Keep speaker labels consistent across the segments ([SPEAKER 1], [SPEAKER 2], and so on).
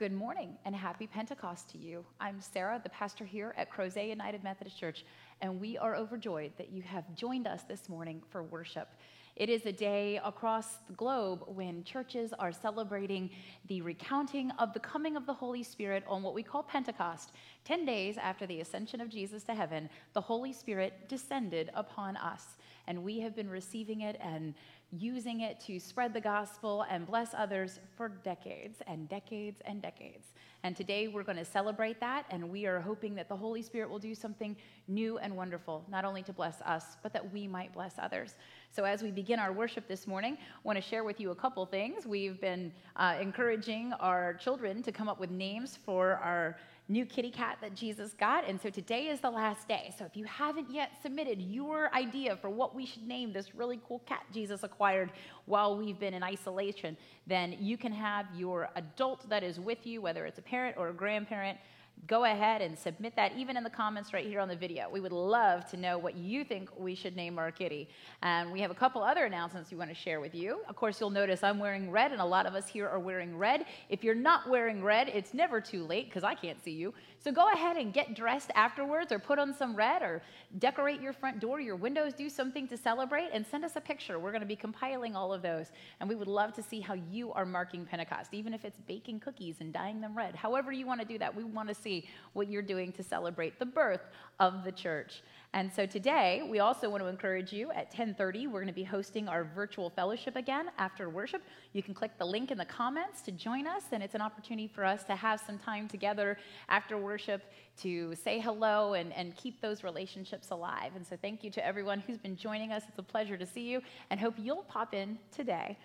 [SPEAKER 1] Good morning and happy Pentecost to you. I'm Sarah, the pastor here at Crozet United Methodist Church, and we are overjoyed that you have joined us this morning for worship. It is a day across the globe when churches are celebrating the recounting of the coming of the Holy Spirit on what we call Pentecost. Ten days after the ascension of Jesus to heaven, the Holy Spirit descended upon us, and we have been receiving it and using it to spread the gospel and bless others for decades and decades and decades. And today we're going to celebrate that, and we are hoping that the Holy Spirit will do something new and wonderful, not only to bless us, but that we might bless others. So, as we begin our worship this morning, I want to share with you a couple things. We've been uh, encouraging our children to come up with names for our new kitty cat that Jesus got. And so today is the last day. So if you haven't yet submitted your idea for what we should name this really cool cat Jesus acquired while we've been in isolation, then you can have your adult that is with you, whether it's a parent or a grandparent, go ahead and submit that even in the comments right here on the video. We would love to know what you think we should name our kitty. And we have a couple other announcements we want to share with you. Of course, you'll notice I'm wearing red, and a lot of us here are wearing red. If you're not wearing red, it's never too late because I can't see you. So go ahead and get dressed afterwards or put on some red or decorate your front door, your windows, do something to celebrate and send us a picture. We're going to be compiling all of those. And we would love to see how you are marking Pentecost, even if it's baking cookies and dyeing them red. However, you want to do that, we want to see what you're doing to celebrate the birth of the church. And so today, we also want to encourage you at 10:30, we're going to be hosting our virtual fellowship again after worship. You can click the link in the comments to join us, and it's an opportunity for us to have some time together after worship to say hello and, and keep those relationships alive. And so thank you to everyone who's been joining us. It's a pleasure to see you, and hope you'll pop in today.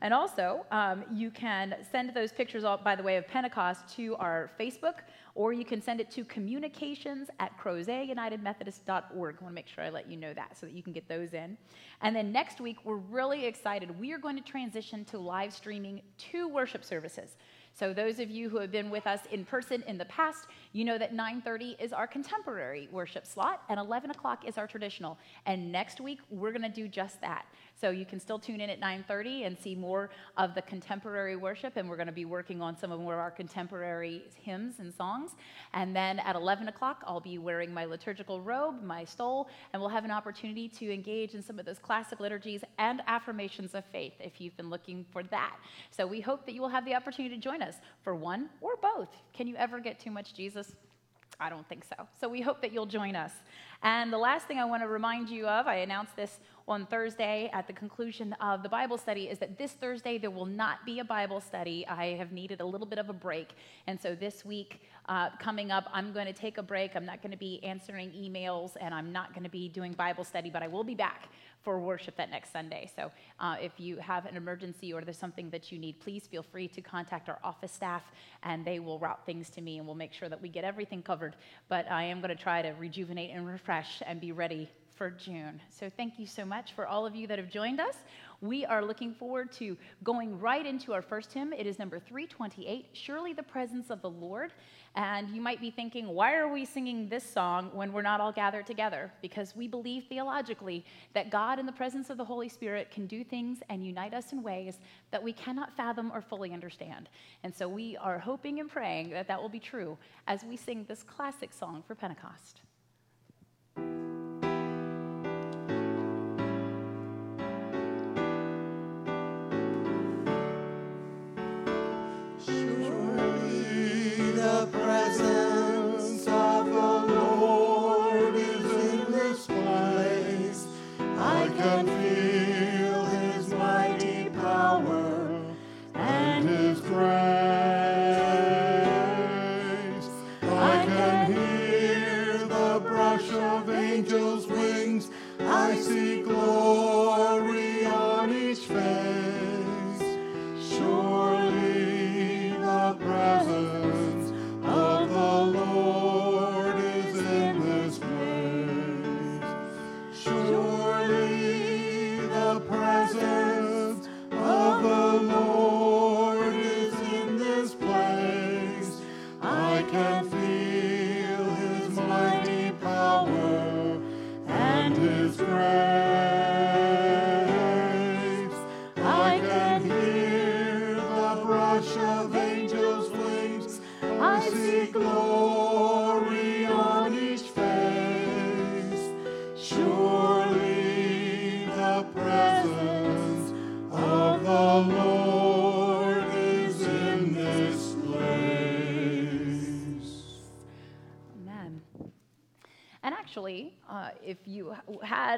[SPEAKER 1] And also, um, you can send those pictures, all, by the way, of Pentecost to our Facebook or you can send it to communications at crozetunitedmethodist.org. I want to make sure I let you know that so that you can get those in. And then next week, we're really excited. We are going to transition to live streaming two worship services. So those of you who have been with us in person in the past, you know that 9:30 is our contemporary worship slot and 11 o'clock is our traditional. And next week we're going to do just that. So you can still tune in at 9:30 and see more of the contemporary worship, and we're going to be working on some of more of our contemporary hymns and songs. And then at 11 o'clock, I'll be wearing my liturgical robe, my stole, and we'll have an opportunity to engage in some of those classic liturgies and affirmations of faith if you've been looking for that. So we hope that you will have the opportunity to join us for one or both. Can you ever get too much Jesus? I don't think so. So we hope that you'll join us. And the last thing I want to remind you of, I announced this on Thursday at the conclusion of the Bible study, is that this Thursday there will not be a Bible study. I have needed a little bit of a break. And so this week uh, coming up, I'm going to take a break. I'm not going to be answering emails and I'm not going to be doing Bible study, but I will be back for worship that next Sunday. So uh, if you have an emergency or there's something that you need, please feel free to contact our office staff and they will route things to me and we'll make sure that we get everything covered. But I am going to try to rejuvenate and refresh and be ready for June. So thank you so much for all of you that have joined us. We are looking forward to going right into our first hymn. It is number 328, Surely the Presence of the Lord. And you might be thinking, why are we singing this song when we're not all gathered together? Because we believe theologically that God, in the presence of the Holy Spirit, can do things and unite us in ways that we cannot fathom or fully understand. And so we are hoping and praying that that will be true as we sing this classic song for Pentecost.
[SPEAKER 2] His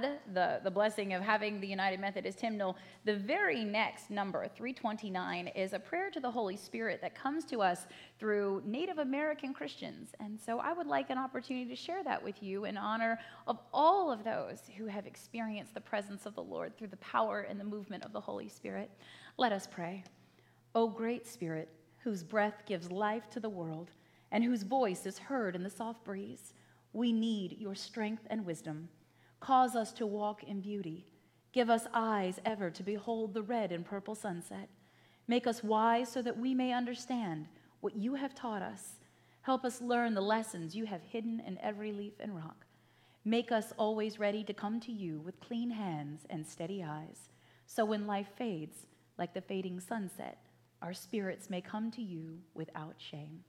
[SPEAKER 1] had the, the blessing of having the United Methodist hymnal, the very next number, 329, is a prayer to the Holy Spirit that comes to us through Native American Christians. And so I would like an opportunity to share that with you in honor of all of those who have experienced the presence of the Lord through the power and the movement of the Holy Spirit. Let us pray. O great Spirit, whose breath gives life to the world and whose voice is heard in the soft breeze. We need your strength and wisdom. Cause us to walk in beauty. Give us eyes ever to behold the red and purple sunset. Make us wise so that we may understand what you have taught us. Help us learn the lessons you have hidden in every leaf and rock. Make us always ready to come to you with clean hands and steady eyes. So when life fades, like the fading sunset, our spirits may come to you without shame.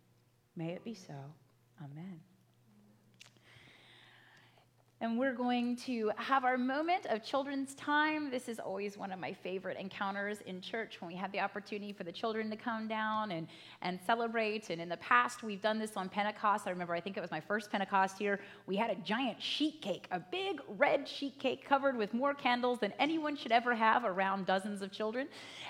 [SPEAKER 1] May it be so. Amen. And we're going to have our moment of children's time. This is always one of my favorite encounters in church when we have the opportunity for the children to come down and, and celebrate. And in the past, we've done this on Pentecost. I remember, I think it was my first Pentecost here. We had a giant sheet cake, a big red sheet cake covered with more candles than anyone should ever have around dozens of children.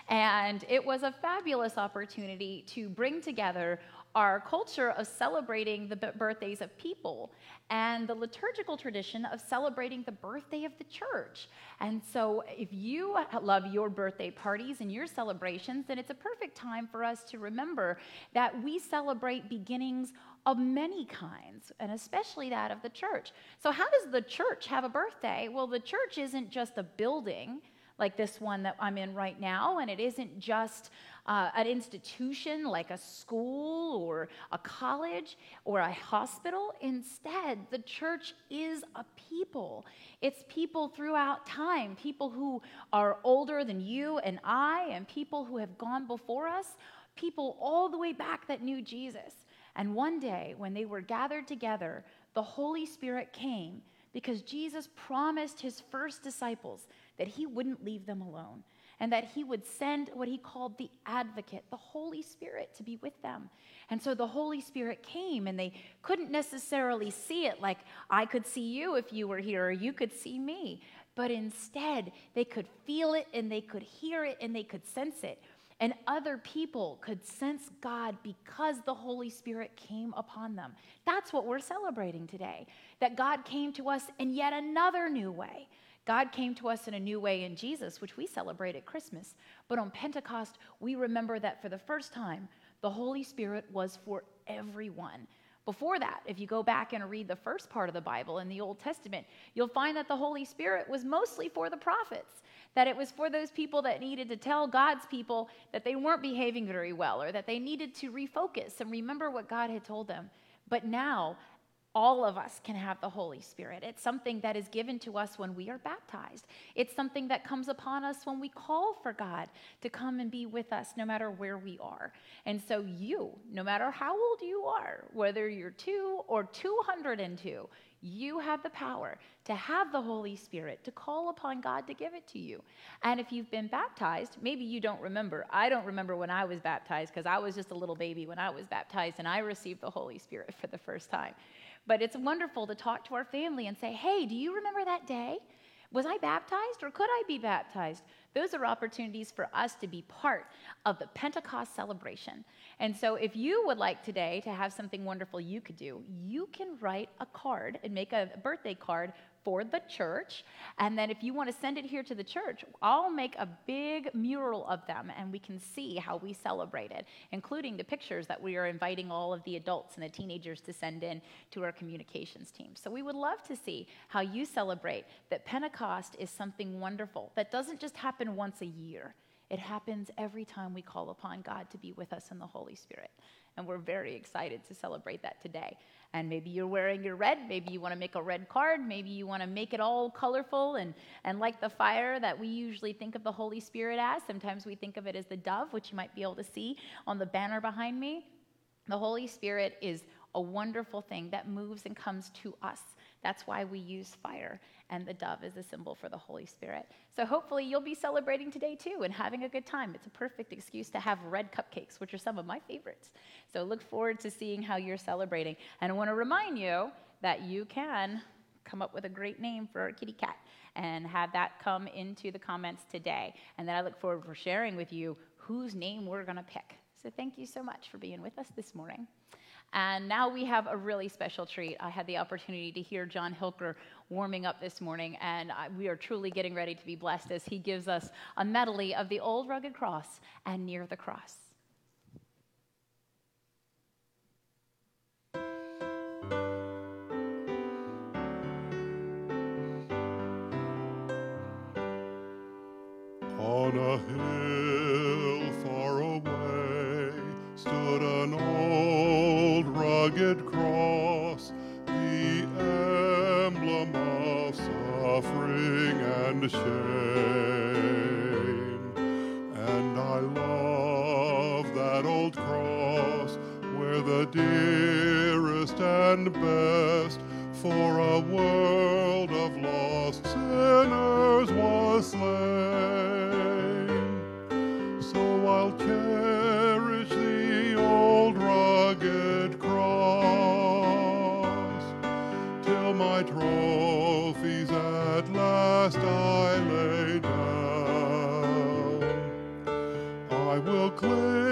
[SPEAKER 1] And it was a fabulous opportunity to bring together our culture of celebrating the birthdays of people and the liturgical tradition of celebrating the birthday of the church. And so, if you love your birthday parties and your celebrations, then it's a perfect time for us to remember that we celebrate beginnings of many kinds, and especially that of the church. So, how does the church have a birthday? Well, the church isn't just a building like this one that I'm in right now, and it isn't just uh, an institution like a school or a college or a hospital. Instead, the church is a people. It's people throughout time, people who are older than you and I, and people who have gone before us, people all the way back that knew Jesus. And one day, when they were gathered together, the Holy Spirit came because Jesus promised his first disciples that he wouldn't leave them alone and that he would send what he called the advocate, the Holy Spirit, to be with them. And so the Holy Spirit came, and they couldn't necessarily see it like I could see you if you were here, or you could see me. But instead, they could feel it, and they could hear it, and they could sense it. And other people could sense God because the Holy Spirit came upon them. That's what we're celebrating today. That God came to us in yet another new way. God came to us in a new way in Jesus, which we celebrate at Christmas. But on Pentecost, we remember that for the first time, the Holy Spirit was for everyone. Before that, if you go back and read the first part of the Bible in the Old Testament, you'll find that the Holy Spirit was mostly for the prophets, that it was for those people that needed to tell God's people that they weren't behaving very well or that they needed to refocus and remember what God had told them. But now, all of us can have the Holy Spirit. It's something that is given to us when we are baptized. It's something that comes upon us when we call for God to come and be with us no matter where we are. And so, you, no matter how old you are, whether you're two or 202, you have the power to have the Holy Spirit, to call upon God to give it to you. And if you've been baptized, maybe you don't remember. I don't remember when I was baptized because I was just a little baby when I was baptized and I received the Holy Spirit for the first time. But it's wonderful to talk to our family and say, hey, do you remember that day? Was I baptized or could I be baptized? Those are opportunities for us to be part of the Pentecost celebration. And so, if you would like today to have something wonderful you could do, you can write a card and make a birthday card for the church. And then if you want to send it here to the church, I'll make a big mural of them and we can see how we celebrate it, including the pictures that we are inviting all of the adults and the teenagers to send in to our communications team. So we would love to see how you celebrate that Pentecost is something wonderful that doesn't just happen once a year. It happens every time we call upon God to be with us in the Holy Spirit. And we're very excited to celebrate that today. And maybe you're wearing your red. Maybe you want to make a red card. Maybe you want to make it all colorful and, and like the fire that we usually think of the Holy Spirit as. Sometimes we think of it as the dove, which you might be able to see on the banner behind me. The Holy Spirit is a wonderful thing that moves and comes to us. That's why we use fire, and the dove is a symbol for the Holy Spirit. So hopefully you'll be celebrating today too and having a good time. It's a perfect excuse to have red cupcakes, which are some of my favorites. So look forward to seeing how you're celebrating. And I want to remind you that you can come up with a great name for our kitty cat and have that come into the comments today. And then I look forward for sharing with you whose name we're going to pick. So thank you so much for being with us this morning. And now we have a really special treat. I had the opportunity to hear John Hilker warming up this morning, and we are truly getting ready to be blessed as he gives us a medley of the old rugged cross and near the cross.
[SPEAKER 2] On a hill and shame. And I love that old cross where the dearest and best for a world of lost sinners was slain. Last I lay down. I will cling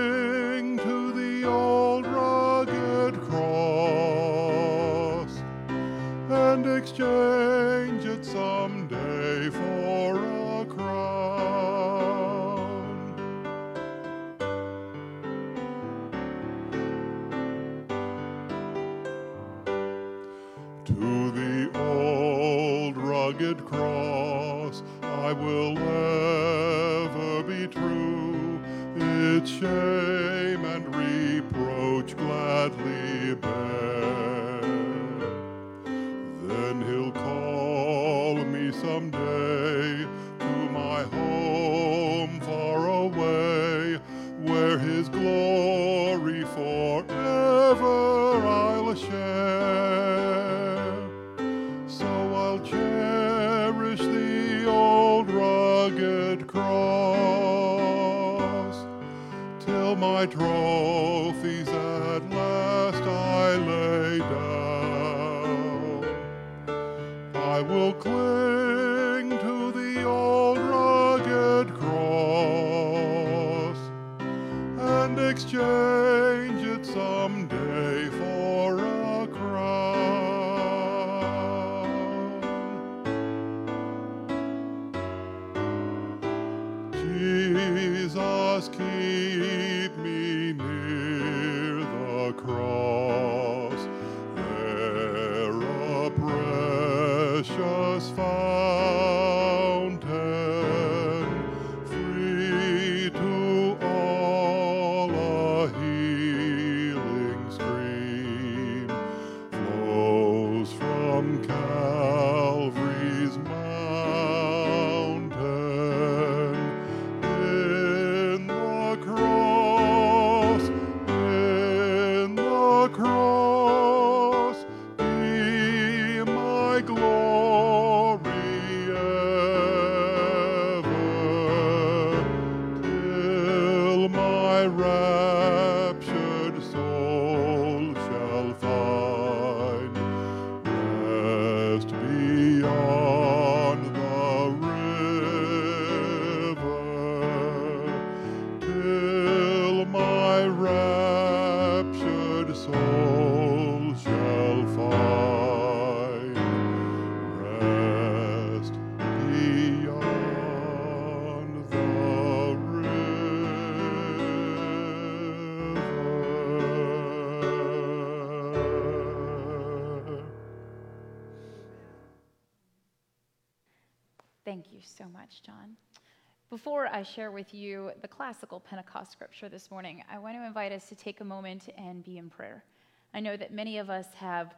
[SPEAKER 1] Before I share with you the classical Pentecost scripture this morning, I want to invite us to take a moment and be in prayer. I know that many of us have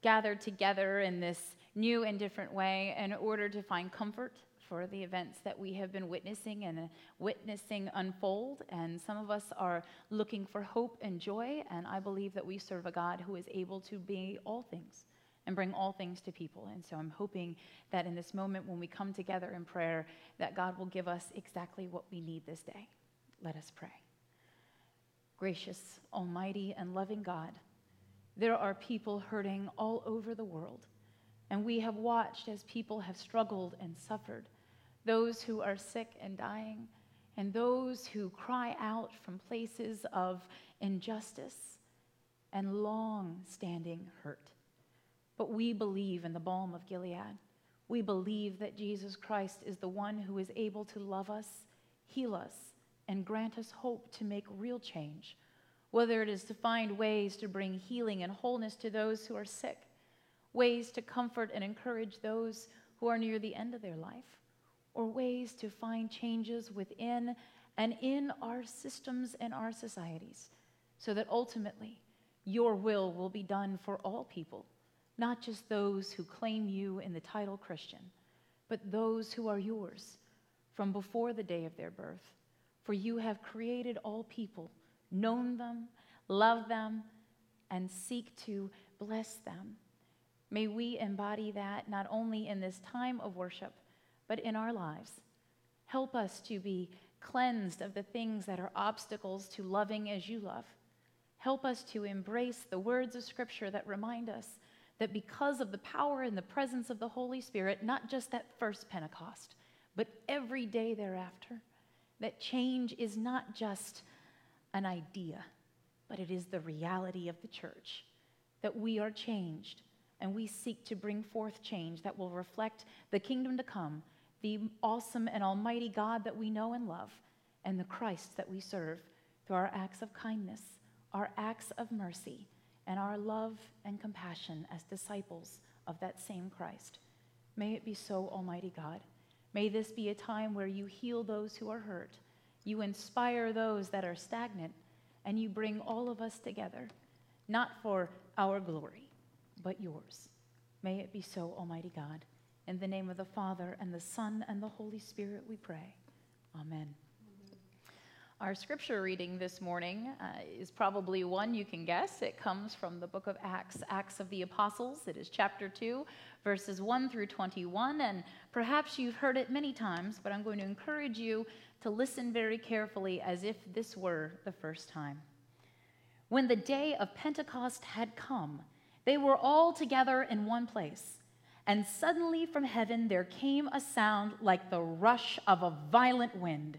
[SPEAKER 1] gathered together in this new and different way in order to find comfort for the events that we have been witnessing and witnessing unfold. And some of us are looking for hope and joy. And I believe that we serve a God who is able to be all things and bring all things to people. And so I'm hoping that in this moment when we come together in prayer, that God will give us exactly what we need this day. Let us pray. Gracious, almighty, and loving God, there are people hurting all over the world. And we have watched as people have struggled and suffered, those who are sick and dying, and those who cry out from places of injustice and long standing hurt. But we believe in the balm of Gilead. We believe that Jesus Christ is the one who is able to love us, heal us, and grant us hope to make real change, whether it is to find ways to bring healing and wholeness to those who are sick, ways to comfort and encourage those who are near the end of their life, or ways to find changes within and in our systems and our societies, so that ultimately your will will be done for all people, not just those who claim you in the title Christian, but those who are yours from before the day of their birth. For you have created all people, known them, loved them, and seek to bless them. May we embody that not only in this time of worship, but in our lives. Help us to be cleansed of the things that are obstacles to loving as you love. Help us to embrace the words of Scripture that remind us that because of the power and the presence of the Holy Spirit, not just that first Pentecost, but every day thereafter, that change is not just an idea, but it is the reality of the church, that we are changed and we seek to bring forth change that will reflect the kingdom to come, the awesome and almighty God that we know and love, and the Christ that we serve through our acts of kindness, our acts of mercy, and our love and compassion as disciples of that same Christ. May it be so, Almighty God. May this be a time where you heal those who are hurt, you inspire those that are stagnant, and you bring all of us together, not for our glory, but yours. May it be so, Almighty God. In the name of the Father, and the Son, and the Holy Spirit, we pray. Amen. Our scripture reading this morning uh, is probably one you can guess. It comes from the book of Acts, Acts of the Apostles. It is chapter 2, verses 1 through 21. And perhaps you've heard it many times, but I'm going to encourage you to listen very carefully as if this were the first time. When the day of Pentecost had come, they were all together in one place. And suddenly from heaven there came a sound like the rush of a violent wind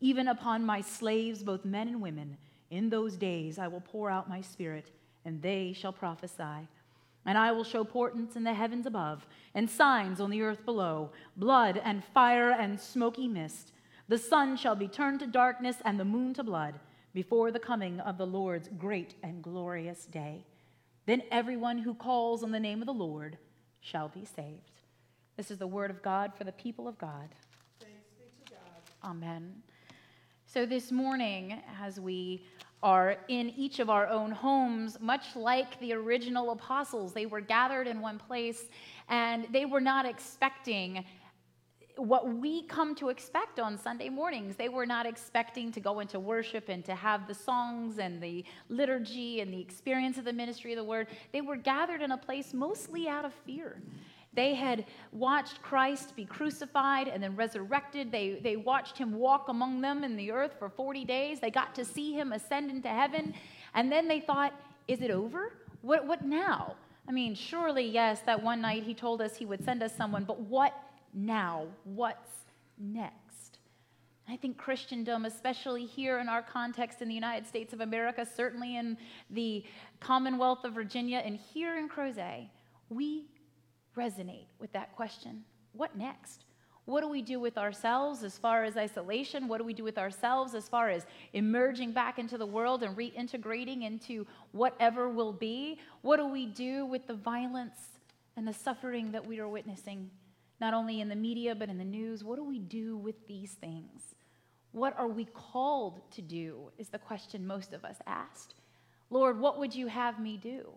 [SPEAKER 1] even upon my slaves, both men and women. In those days I will pour out my spirit, and they shall prophesy. And I will show portents in the heavens above, and signs on the earth below blood and fire and smoky mist. The sun shall be turned to darkness, and the moon to blood, before the coming of the Lord's great and glorious day. Then everyone who calls on the name of the Lord shall be saved. This is the word of God for the people of God.
[SPEAKER 3] Thanks be to God.
[SPEAKER 1] Amen. So, this morning, as we are in each of our own homes, much like the original apostles. They were gathered in one place and they were not expecting what we come to expect on Sunday mornings. They were not expecting to go into worship and to have the songs and the liturgy and the experience of the ministry of the word. They were gathered in a place mostly out of fear. They had watched Christ be crucified and then resurrected. They, they watched him walk among them in the earth for 40 days. They got to see him ascend into heaven. And then they thought, is it over? What, what now? I mean, surely, yes, that one night he told us he would send us someone, but what now? What's next? I think Christendom, especially here in our context in the United States of America, certainly in the Commonwealth of Virginia, and here in Crozet, we resonate with that question what next? What do we do with ourselves as far as isolation? What do we do with ourselves as far as emerging back into the world and reintegrating into whatever will be? What do we do with the violence and the suffering that we are witnessing not only in the media, but in the news. What do we do with these things? What are we called to do? Is the question most of us asked. Lord, what would you have me do?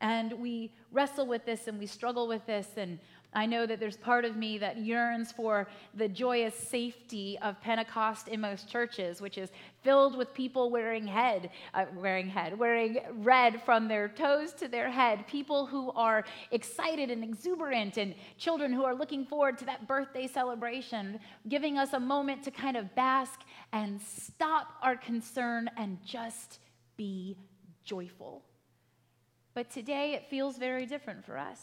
[SPEAKER 1] And we wrestle with this and we struggle with this, and I know that there's part of me that yearns for the joyous safety of Pentecost in most churches, which is filled with people wearing head, uh, wearing head, wearing red from their toes to their head, people who are excited and exuberant, and children who are looking forward to that birthday celebration, giving us a moment to kind of bask and stop our concern and just be joyful. But today it feels very different for us.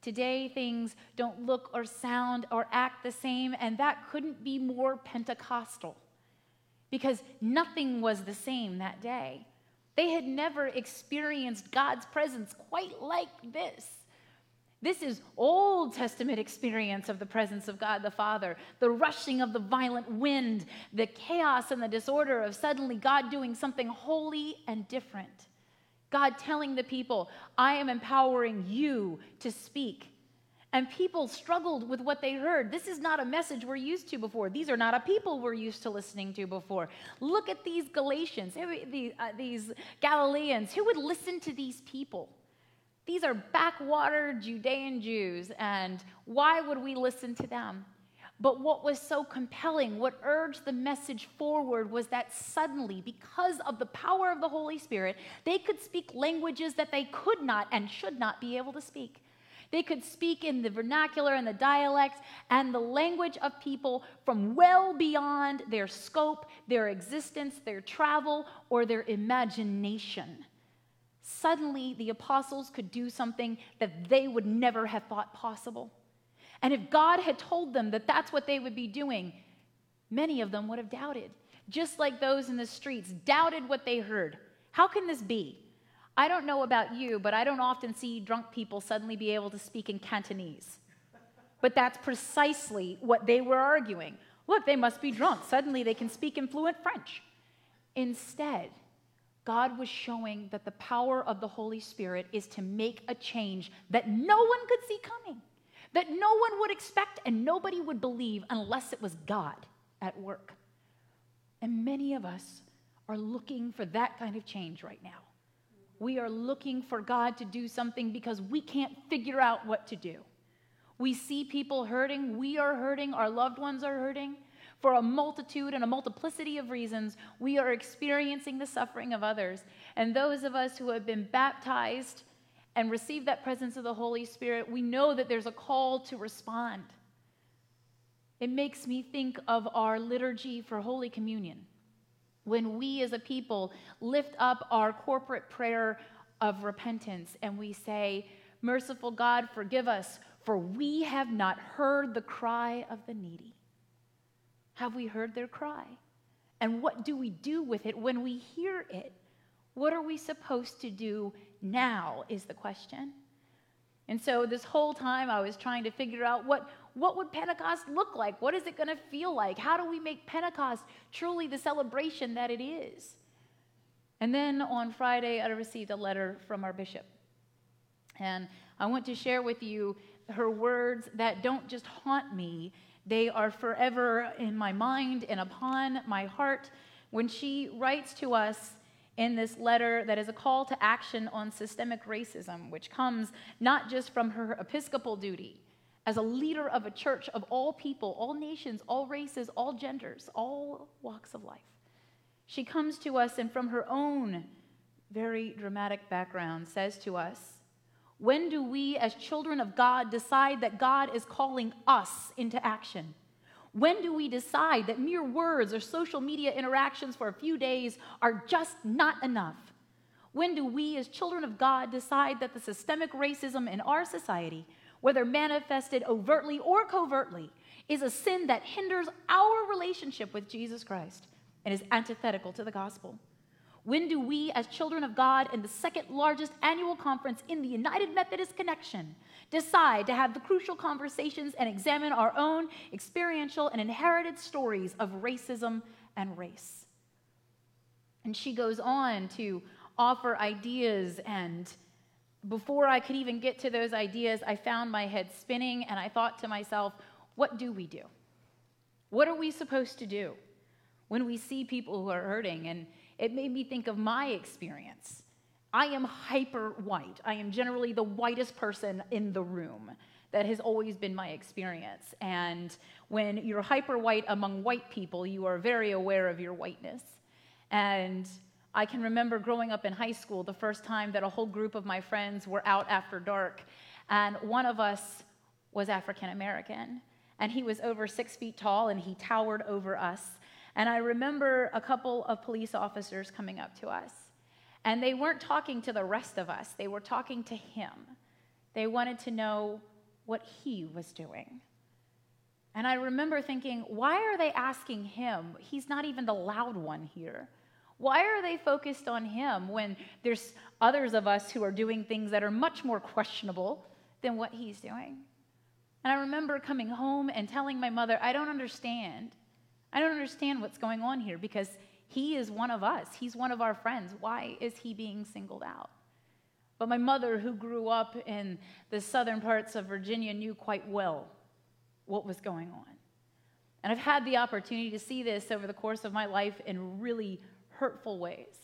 [SPEAKER 1] Today, things don't look or sound or act the same, and that couldn't be more Pentecostal because nothing was the same that day. They had never experienced God's presence quite like this. This is Old Testament experience of the presence of God the Father, the rushing of the violent wind, the chaos and the disorder of suddenly God doing something holy and different. God telling the people, I am empowering you to speak. And people struggled with what they heard. This is not a message we're used to before. These are not a people we're used to listening to before. Look at these Galatians, these, uh, Galileans. Who would listen to these people? These are backwater Judean Jews, and why would we listen to them? But what was so compelling, what urged the message forward, was that suddenly, because of the power of the Holy Spirit, they could speak languages that they could not and should not be able to speak. They could speak in the vernacular and the dialects and the language of people from well beyond their scope, their existence, their travel, or their imagination. Suddenly, the apostles could do something that they would never have thought possible. And if God had told them that that's what they would be doing, many of them would have doubted, just like those in the streets doubted what they heard. How can this be? I don't know about you, but I don't often see drunk people suddenly be able to speak in Cantonese. But that's precisely what they were arguing. Look, they must be drunk. Suddenly they can speak in fluent French. Instead, God was showing that the power of the Holy Spirit is to make a change that no one could see coming that no one would expect and nobody would believe unless it was God at work. And many of us are looking for that kind of change right now. We are looking for God to do something because we can't figure out what to do. We see people hurting, we are hurting, our loved ones are hurting. For a multitude and a multiplicity of reasons, we are experiencing the suffering of others. And those of us who have been baptized and receive that presence of the Holy Spirit, we know that there's a call to respond. It makes me think of our liturgy for Holy Communion. When we as a people lift up our corporate prayer of repentance and we say, Merciful God, forgive us, for we have not heard the cry of the needy. Have we heard their cry? And what do we do with it when we hear it? What are we supposed to do now is the question. And so this whole time I was trying to figure out what, what would Pentecost look like? What is it going to feel like? How do we make Pentecost truly the celebration that it is? And then on Friday, I received a letter from our bishop. And I want to share with you her words that don't just haunt me, they are forever in my mind and upon my heart. When she writes to us in this letter that is a call to action on systemic racism, which comes not just from her episcopal duty as a leader of a church of all people, all nations, all races, all genders, all walks of life. She comes to us and from her own very dramatic background says to us, when do we, as children of God, decide that God is calling us into action? When do we decide that mere words or social media interactions for a few days are just not enough? When do we, as children of God, decide that the systemic racism in our society, whether manifested overtly or covertly, is a sin that hinders our relationship with Jesus Christ and is antithetical to the gospel? When do we, as children of God, in the second largest annual conference in the United Methodist Connection, decide to have the crucial conversations and examine our own experiential and inherited stories of racism and race? And she goes on to offer ideas and before I could even get to those ideas, I found my head spinning and I thought to myself, what do we do? What are we supposed to do when we see people who are hurting? And it made me think of my experience. I am hyper white. I am generally the whitest person in the room. That has always been my experience. And when you're hyper white among white people, you are very aware of your whiteness. And I can remember growing up in high school the first time that a whole group of my friends were out after dark, and one of us was African American. And he was over six feet tall and he towered over us. And I remember a couple of police officers coming up to us. And they weren't talking to the rest of us, they were talking to him. They wanted to know what he was doing. And I remember thinking, why are they asking him? He's not even the loud one here. Why are they focused on him when there's others of us who are doing things that are much more questionable than what he's doing? And I remember coming home and telling my mother, I don't understand. I don't understand what's going on here because he is one of us. He's one of our friends. Why is he being singled out? But my mother, who grew up in the southern parts of Virginia, knew quite well what was going on. And I've had the opportunity to see this over the course of my life in really hurtful ways.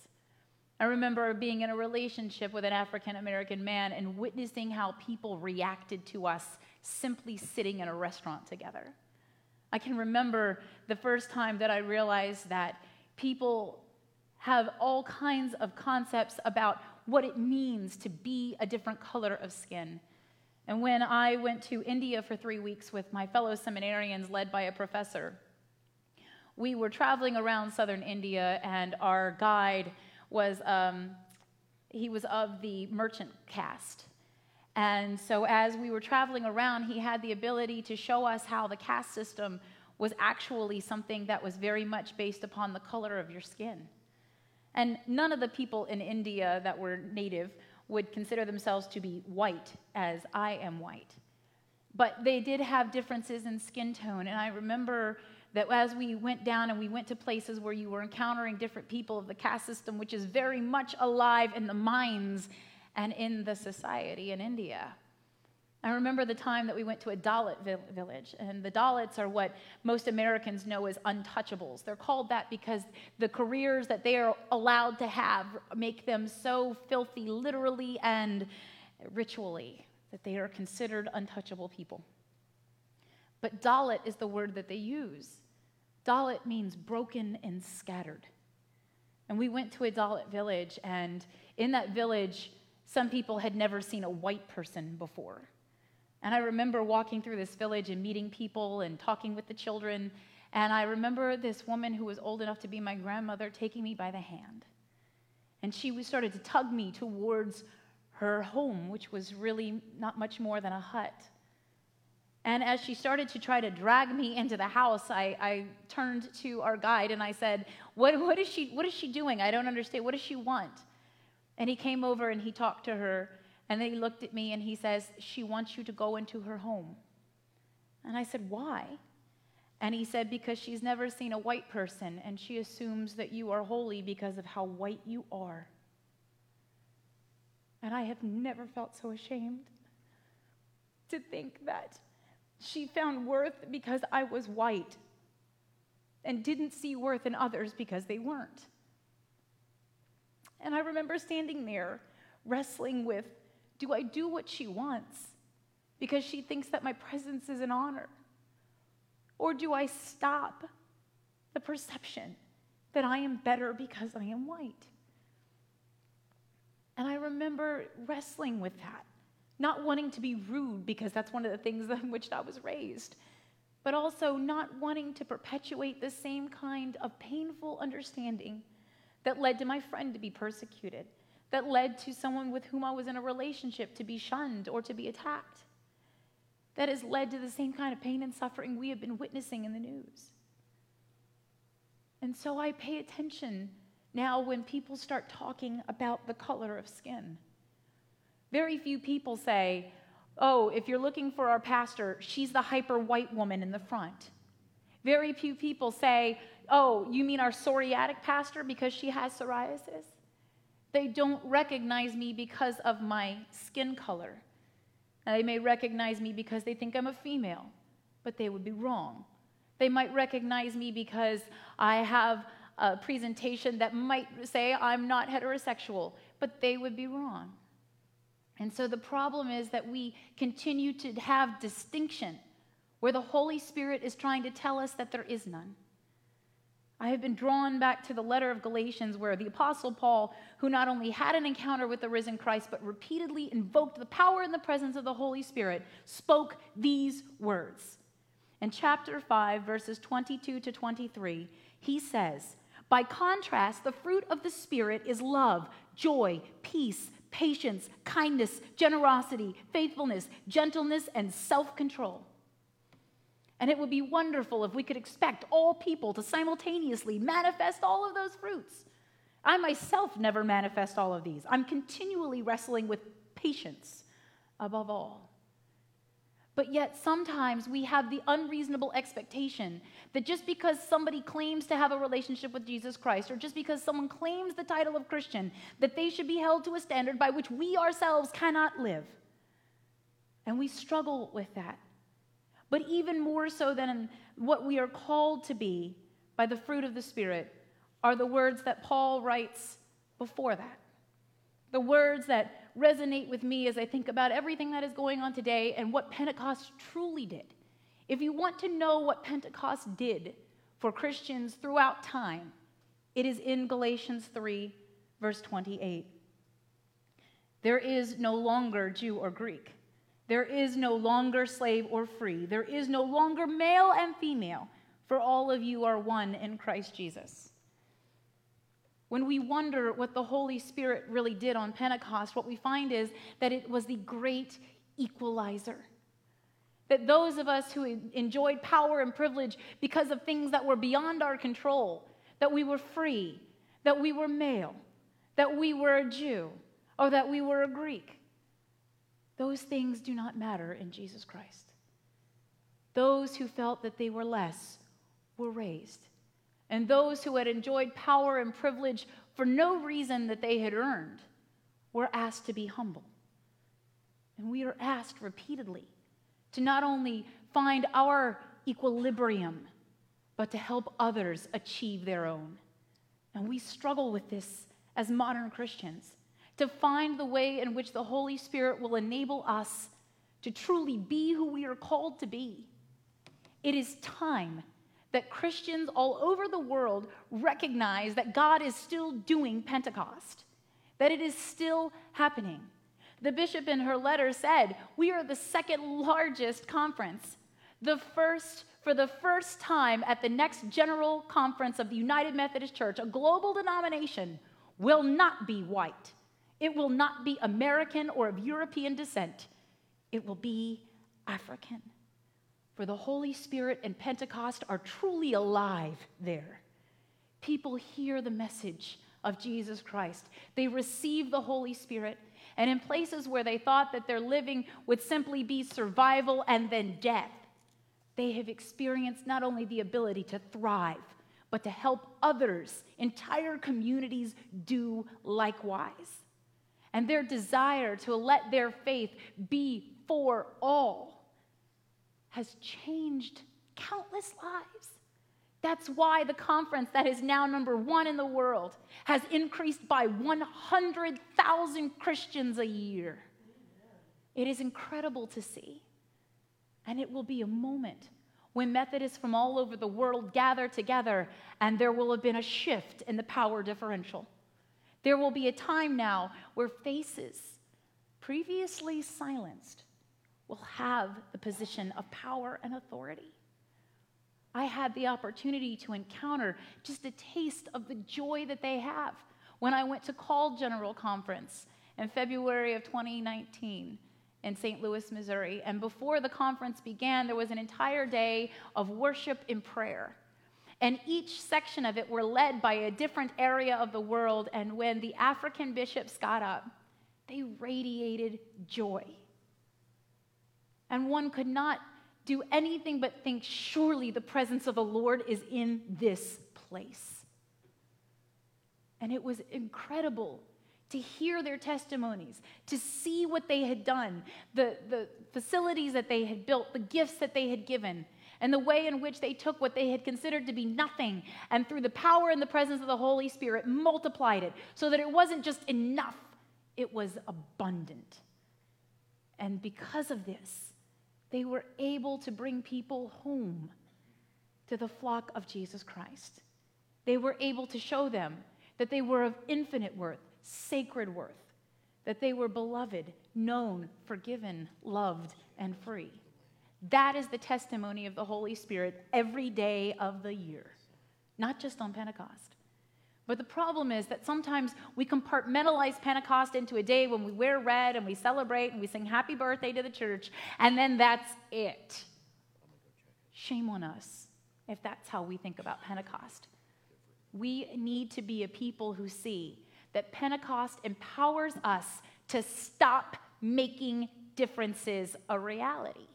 [SPEAKER 1] I remember being in a relationship with an African American man and witnessing how people reacted to us simply sitting in a restaurant together. I can remember the first time that I realized that people have all kinds of concepts about what it means to be a different color of skin. And when I went to India for three weeks with my fellow seminarians led by a professor, we were traveling around southern India, and our guide was, um, he was of the merchant caste. And so, as we were traveling around, he had the ability to show us how the caste system was actually something that was very much based upon the color of your skin. And none of the people in India that were native would consider themselves to be white as I am white. But they did have differences in skin tone. And I remember that as we went down and we went to places where you were encountering different people of the caste system, which is very much alive in the minds and in the society in India. I remember the time that we went to a Dalit village, and the Dalits are what most Americans know as untouchables. They're called that because the careers that they are allowed to have make them so filthy, literally and ritually, that they are considered untouchable people. But Dalit is the word that they use. Dalit means broken and scattered. And we went to a Dalit village, and in that village, some people had never seen a white person before. And I remember walking through this village and meeting people and talking with the children. And I remember this woman who was old enough to be my grandmother taking me by the hand. And she started to tug me towards her home, which was really not much more than a hut. And as she started to try to drag me into the house, I, I turned to our guide and I said, what, what, is she, what is she doing? I don't understand. What does she want? And he came over and he talked to her. And then he looked at me and he says, She wants you to go into her home. And I said, Why? And he said, Because she's never seen a white person and she assumes that you are holy because of how white you are. And I have never felt so ashamed to think that she found worth because I was white and didn't see worth in others because they weren't. And I remember standing there wrestling with do I do what she wants because she thinks that my presence is an honor? Or do I stop the perception that I am better because I am white? And I remember wrestling with that, not wanting to be rude because that's one of the things in which I was raised, but also not wanting to perpetuate the same kind of painful understanding that led to my friend to be persecuted, that led to someone with whom I was in a relationship to be shunned or to be attacked. That has led to the same kind of pain and suffering we have been witnessing in the news. And so I pay attention now when people start talking about the color of skin. Very few people say, Oh, if you're looking for our pastor, she's the hyper white woman in the front. Very few people say, Oh, you mean our psoriatic pastor because she has psoriasis? They don't recognize me because of my skin color. Now, they may recognize me because they think I'm a female, but they would be wrong. They might recognize me because I have a presentation that might say I'm not heterosexual, but they would be wrong. And so the problem is that we continue to have distinction where the Holy Spirit is trying to tell us that there is none. I have been drawn back to the letter of Galatians where the Apostle Paul, who not only had an encounter with the risen Christ, but repeatedly invoked the power and the presence of the Holy Spirit, spoke these words. In chapter 5, verses 22 to 23, he says, By contrast, the fruit of the Spirit is love, joy, peace, patience, kindness, generosity, faithfulness, gentleness, and self control. And it would be wonderful if we could expect all people to simultaneously manifest all of those fruits. I myself never manifest all of these. I'm continually wrestling with patience above all. But yet, sometimes we have the unreasonable expectation that just because somebody claims to have a relationship with Jesus Christ, or just because someone claims the title of Christian, that they should be held to a standard by which we ourselves cannot live. And we struggle with that but even more so than what we are called to be by the fruit of the Spirit are the words that Paul writes before that. The words that resonate with me as I think about everything that is going on today and what Pentecost truly did. If you want to know what Pentecost did for Christians throughout time, it is in Galatians 3, verse 28. There is no longer Jew or Greek. There is no longer slave or free. There is no longer male and female, for all of you are one in Christ Jesus. When we wonder what the Holy Spirit really did on Pentecost, what we find is that it was the great equalizer. That those of us who enjoyed power and privilege because of things that were beyond our control, that we were free, that we were male, that we were a Jew, or that we were a Greek, those things do not matter in Jesus Christ. Those who felt that they were less were raised. And those who had enjoyed power and privilege for no reason that they had earned were asked to be humble. And we are asked repeatedly to not only find our equilibrium, but to help others achieve their own. And we struggle with this as modern Christians to find the way in which the Holy Spirit will enable us to truly be who we are called to be. It is time that Christians all over the world recognize that God is still doing Pentecost, that it is still happening. The bishop in her letter said, We are the second largest conference. The first, for the first time at the next general conference of the United Methodist Church, a global denomination will not be white. It will not be American or of European descent, it will be African. For the Holy Spirit and Pentecost are truly alive there. People hear the message of Jesus Christ, they receive the Holy Spirit. And in places where they thought that their living would simply be survival and then death, they have experienced not only the ability to thrive, but to help others, entire communities, do likewise and their desire to let their faith be for all has changed countless lives. That's why the conference that is now number one in the world has increased by 100,000 Christians a year. It is incredible to see. And it will be a moment when Methodists from all over the world gather together and there will have been a shift in the power differential. There will be a time now where faces previously silenced will have the position of power and authority. I had the opportunity to encounter just a taste of the joy that they have when I went to Call General Conference in February of 2019 in St. Louis, Missouri. And before the conference began, there was an entire day of worship and prayer. And each section of it were led by a different area of the world. And when the African bishops got up, they radiated joy. And one could not do anything but think, surely the presence of the Lord is in this place. And it was incredible to hear their testimonies, to see what they had done, the, the facilities that they had built, the gifts that they had given, and the way in which they took what they had considered to be nothing and through the power and the presence of the Holy Spirit multiplied it so that it wasn't just enough, it was abundant. And because of this, they were able to bring people home to the flock of Jesus Christ. They were able to show them that they were of infinite worth, sacred worth, that they were beloved, known, forgiven, loved, and free. That is the testimony of the Holy Spirit every day of the year, not just on Pentecost. But the problem is that sometimes we compartmentalize Pentecost into a day when we wear red and we celebrate and we sing happy birthday to the church, and then that's it. Shame on us if that's how we think about Pentecost. We need to be a people who see that Pentecost empowers us to stop making differences a reality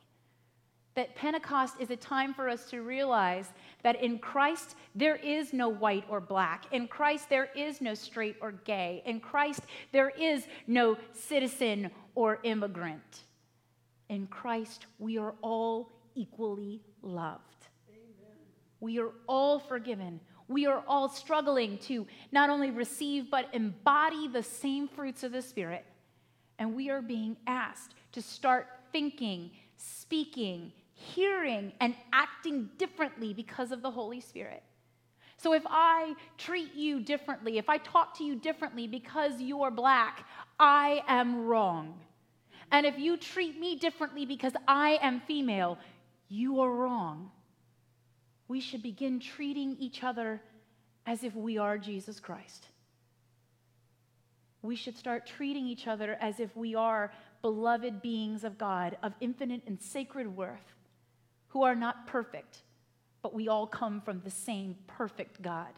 [SPEAKER 1] that Pentecost is a time for us to realize that in Christ there is no white or black. In Christ there is no straight or gay. In Christ there is no citizen or immigrant. In Christ we are all equally loved. Amen. We are all forgiven. We are all struggling to not only receive but embody the same fruits of the Spirit. And we are being asked to start thinking, speaking, hearing and acting differently because of the Holy Spirit. So if I treat you differently, if I talk to you differently because you're black, I am wrong. And if you treat me differently because I am female, you are wrong. We should begin treating each other as if we are Jesus Christ. We should start treating each other as if we are beloved beings of God, of infinite and sacred worth who are not perfect, but we all come from the same perfect God.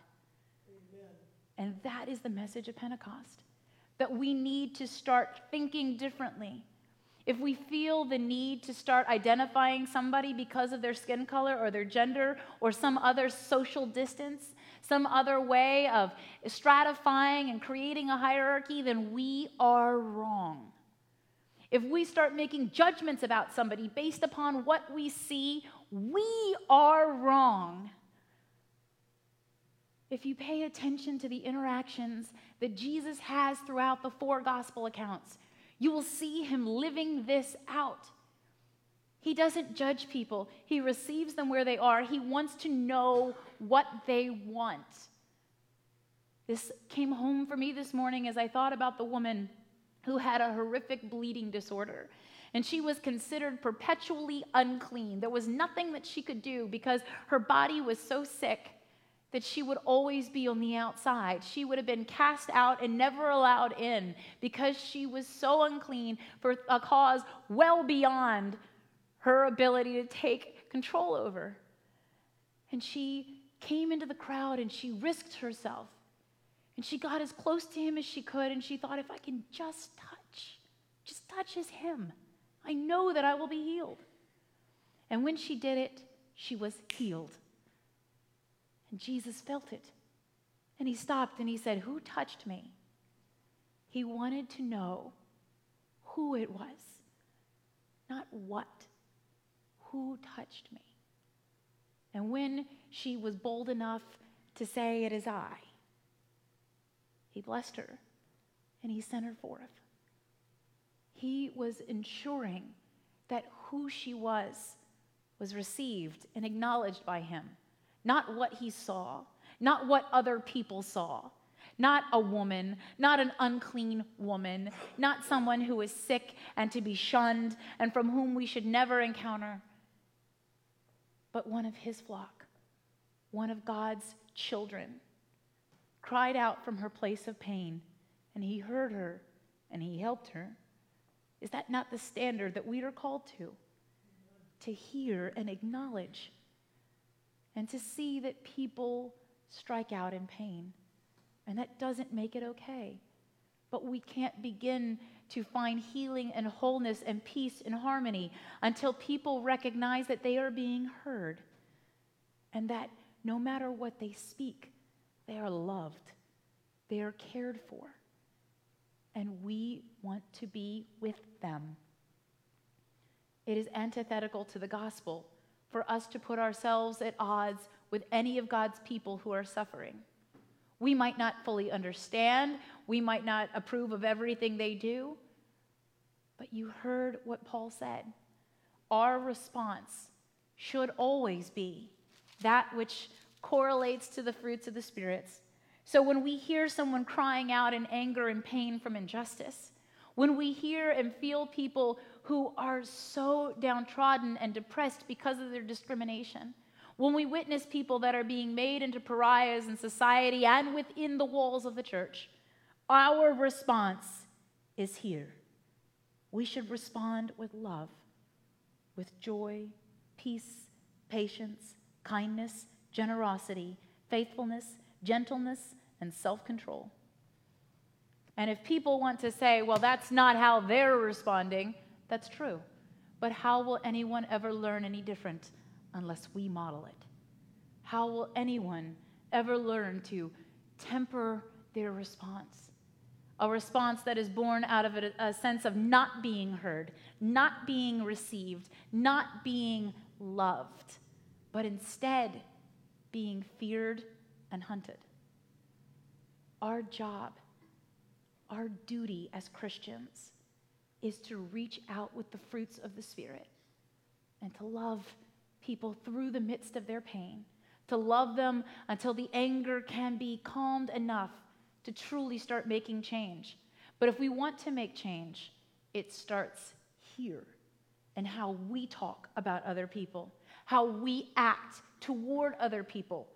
[SPEAKER 1] Amen. And that is the message of Pentecost that we need to start thinking differently. If we feel the need to start identifying somebody because of their skin color or their gender or some other social distance, some other way of stratifying and creating a hierarchy, then we are wrong. If we start making judgments about somebody based upon what we see, we are wrong. If you pay attention to the interactions that Jesus has throughout the four gospel accounts, you will see him living this out. He doesn't judge people, he receives them where they are. He wants to know what they want. This came home for me this morning as I thought about the woman who had a horrific bleeding disorder. And she was considered perpetually unclean. There was nothing that she could do because her body was so sick that she would always be on the outside. She would have been cast out and never allowed in because she was so unclean for a cause well beyond her ability to take control over. And she came into the crowd and she risked herself and she got as close to him as she could, and she thought, if I can just touch, just touch his hem, I know that I will be healed. And when she did it, she was healed. And Jesus felt it. And he stopped and he said, Who touched me? He wanted to know who it was, not what. Who touched me? And when she was bold enough to say, It is I, he blessed her and he sent her forth. He was ensuring that who she was was received and acknowledged by him, not what he saw, not what other people saw, not a woman, not an unclean woman, not someone who is sick and to be shunned and from whom we should never encounter, but one of his flock, one of God's children, cried out from her place of pain, and he heard her and he helped her. Is that not the standard that we are called to? To hear and acknowledge and to see that people strike out in pain. And that doesn't make it okay. But we can't begin to find healing and wholeness and peace and harmony until people recognize that they are being heard and that no matter what they speak, they are loved, they are cared for, and we want to be with them. It is antithetical to the gospel for us to put ourselves at odds with any of God's people who are suffering. We might not fully understand, we might not approve of everything they do, but you heard what Paul said. Our response should always be that which correlates to the fruits of the spirits. So when we hear someone crying out in anger and pain from injustice, when we hear and feel people who are so downtrodden and depressed because of their discrimination, when we witness people that are being made into pariahs in society and within the walls of the church, our response is here. We should respond with love, with joy, peace, patience, kindness, generosity, faithfulness, gentleness, and self control. And if people want to say, well, that's not how they're responding, that's true. But how will anyone ever learn any different unless we model it? How will anyone ever learn to temper their response? A response that is born out of a, a, sense of not being heard, not being received, not being loved, but instead being feared and hunted. Our job, our duty as Christians, is to reach out with the fruits of the Spirit and to love people through the midst of their pain, to love them until the anger can be calmed enough to truly start making change. But if we want to make change, it starts here and how we talk about other people, how we act toward other people,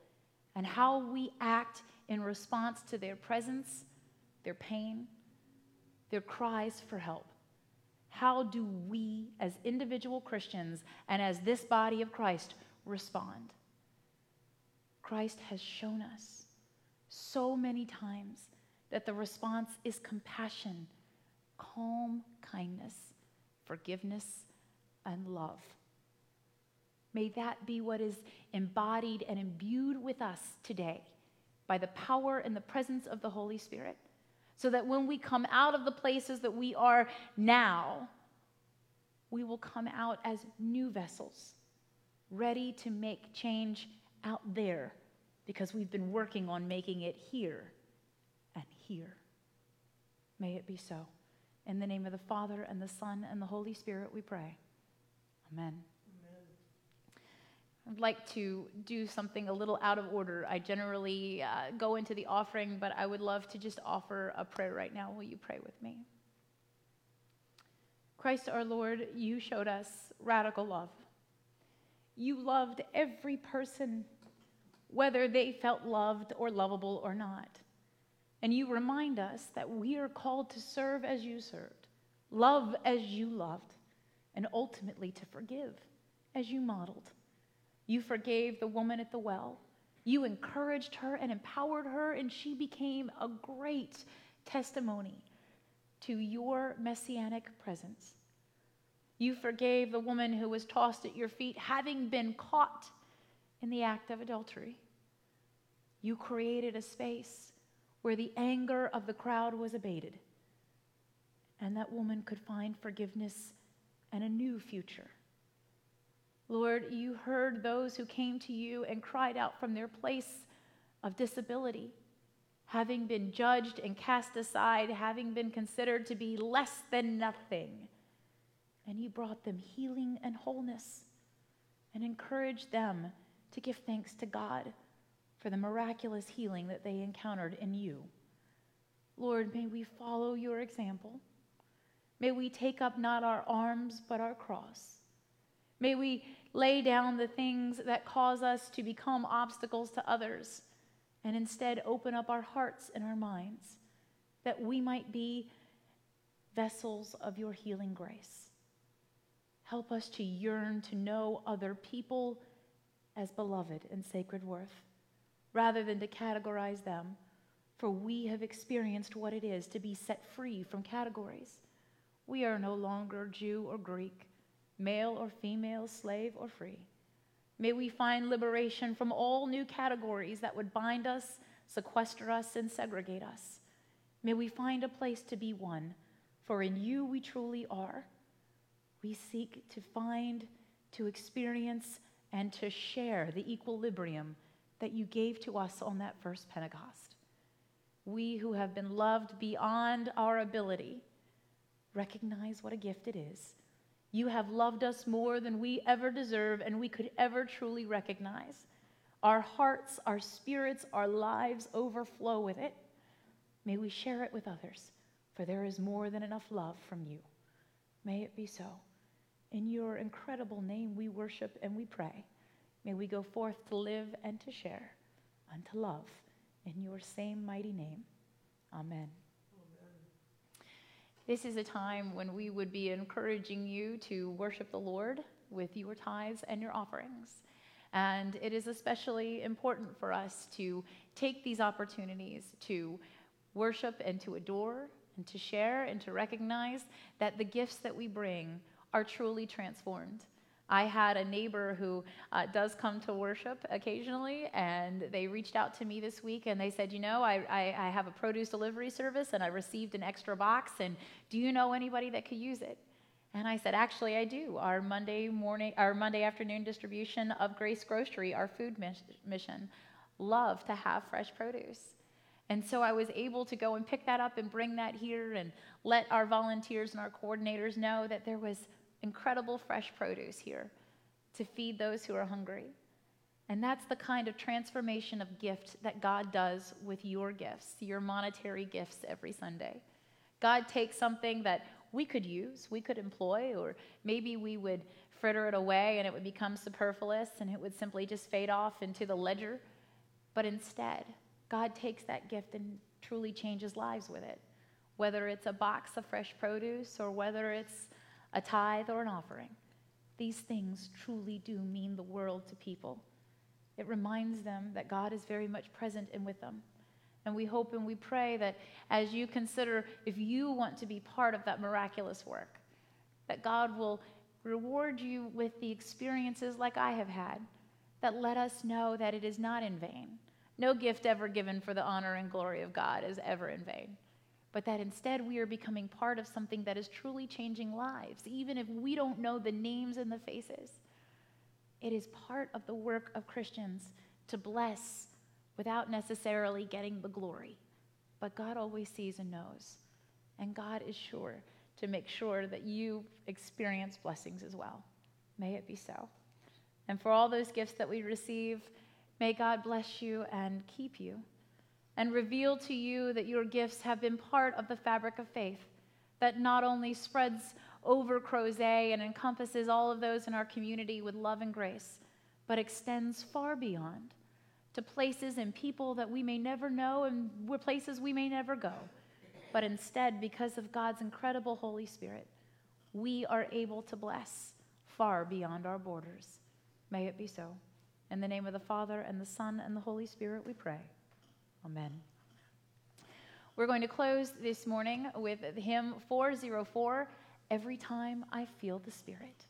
[SPEAKER 1] and how we act in response to their presence, their pain, their cries for help. How do we, as individual Christians and as this body of Christ, respond? Christ has shown us so many times that the response is compassion, calm kindness, forgiveness, and love. May that be what is embodied and imbued with us today by the power and the presence of the Holy Spirit. So that when we come out of the places that we are now, we will come out as new vessels, ready to make change out there because we've been working on making it here and here. May it be so. In the name of the Father, and the Son, and the Holy Spirit, we pray. Amen. I'd like to do something a little out of order. I generally uh, go into the offering, but I would love to just offer a prayer right now. Will you pray with me? Christ our Lord, you showed us radical love. You loved every person, whether they felt loved or lovable or not. And you remind us that we are called to serve as you served, love as you loved, and ultimately to forgive as you modeled. You forgave the woman at the well. You encouraged her and empowered her, and she became a great testimony to your messianic presence. You forgave the woman who was tossed at your feet, having been caught in the act of adultery. You created a space where the anger of the crowd was abated, and that woman could find forgiveness and a new future. Lord, you heard those who came to you and cried out from their place of disability, having been judged and cast aside, having been considered to be less than nothing. And you brought them healing and wholeness and encouraged them to give thanks to God for the miraculous healing that they encountered in you. Lord, may we follow your example. May we take up not our arms, but our cross. May we lay down the things that cause us to become obstacles to others and instead open up our hearts and our minds that we might be vessels of your healing grace. Help us to yearn to know other people as beloved and sacred worth rather than to categorize them, for we have experienced what it is to be set free from categories. We are no longer Jew or Greek, male or female, slave or free. May we find liberation from all new categories that would bind us, sequester us, and segregate us. May we find a place to be one, for in you we truly are. We seek to find, to experience, and to share the equilibrium that you gave to us on that first Pentecost. We who have been loved beyond our ability recognize what a gift it is. You have loved us more than we ever deserve and we could ever truly recognize. Our hearts, our spirits, our lives overflow with it. May we share it with others, for there is more than enough love from you. May it be so. In your incredible name we worship and we pray. May we go forth to live and to share and to love in your same mighty name. Amen. This is a time when we would be encouraging you to worship the Lord with your tithes and your offerings. And it is especially important for us to take these opportunities to worship and to adore and to share and to recognize that the gifts that we bring are truly transformed. I had a neighbor who uh, does come to worship occasionally, and they reached out to me this week and they said, You know, I, I, I, have a produce delivery service and I received an extra box, and do you know anybody that could use it? And I said, Actually, I do. Our Monday morning, our Monday afternoon distribution of Grace Grocery, our food mission, love to have fresh produce. And so I was able to go and pick that up and bring that here and let our volunteers and our coordinators know that there was incredible fresh produce here to feed those who are hungry. And that's the kind of transformation of gift that God does with your gifts, your monetary gifts every Sunday. God takes something that we could use, we could employ, or maybe we would fritter it away and it would become superfluous and it would simply just fade off into the ledger. But instead, God takes that gift and truly changes lives with it. Whether it's a box of fresh produce or whether it's a tithe, or an offering. These things truly do mean the world to people. It reminds them that God is very much present and with them. And we hope and we pray that as you consider if you want to be part of that miraculous work, that God will reward you with the experiences like I have had that let us know that it is not in vain. No gift ever given for the honor and glory of God is ever in vain but that instead we are becoming part of something that is truly changing lives, even if we don't know the names and the faces. It is part of the work of Christians to bless without necessarily getting the glory. But God always sees and knows. And God is sure to make sure that you experience blessings as well. May it be so. And for all those gifts that we receive, may God bless you and keep you and reveal to you that your gifts have been part of the fabric of faith that not only spreads over Crozet and encompasses all of those in our community with love and grace, but extends far beyond to places and people that we may never know and places we may never go. But instead, because of God's incredible Holy Spirit, we are able to bless far beyond our borders. May it be so. In the name of the Father, and the Son, and the Holy Spirit, we pray. Amen. We're going to close this morning with hymn 404 Every Time I Feel the Spirit.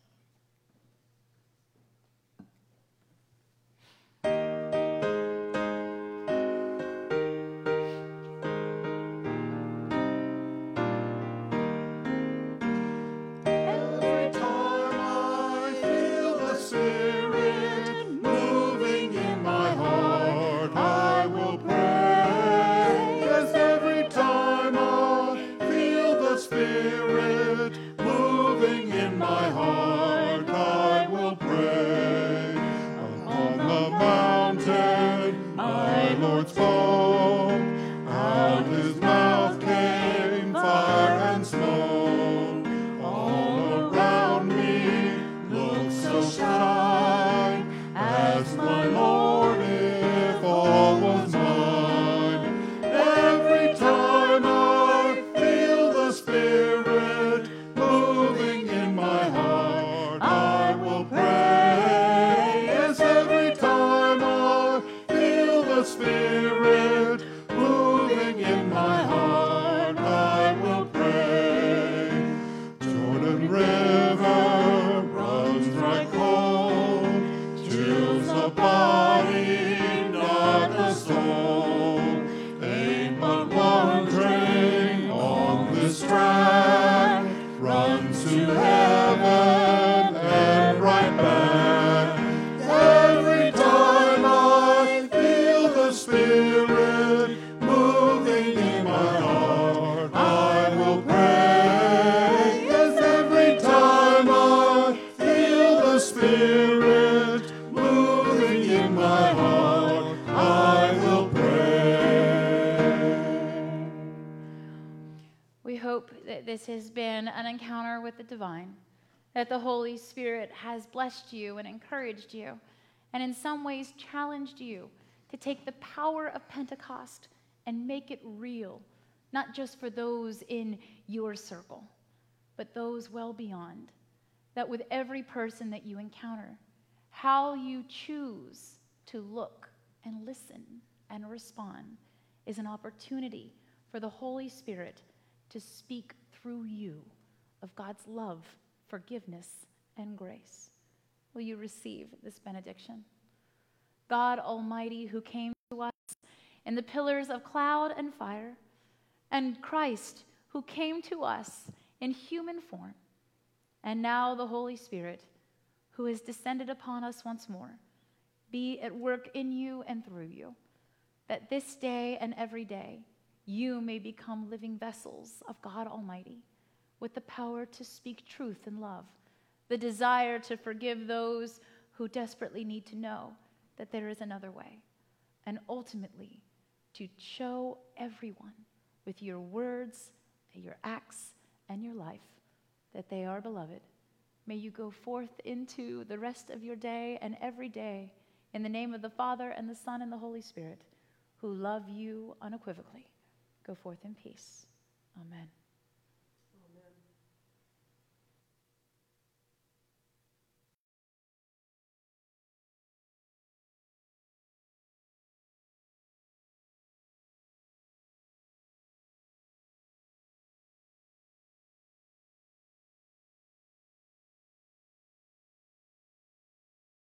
[SPEAKER 1] Has blessed you and encouraged you, and in some ways challenged you to take the power of Pentecost and make it real, not just for those in your circle, but those well beyond. That with every person that you encounter, how you choose to look and listen and respond is an opportunity for the Holy Spirit to speak through you of God's love, forgiveness, and grace. Will you receive this benediction? God Almighty, who came to us in the pillars of cloud and fire, and Christ, who came to us in human form, and now the Holy Spirit, who has descended upon us once more, be at work in you and through you, that this day and every day you may become living vessels of God Almighty with the power to speak truth and love, the desire to forgive those who desperately need to know that there is another way, and ultimately to show everyone with your words, your acts, and your life that they are beloved. May you go forth into the rest of your day and every day in the name of the Father and the Son and the Holy Spirit, who love you unequivocally. Go forth in peace. Amen.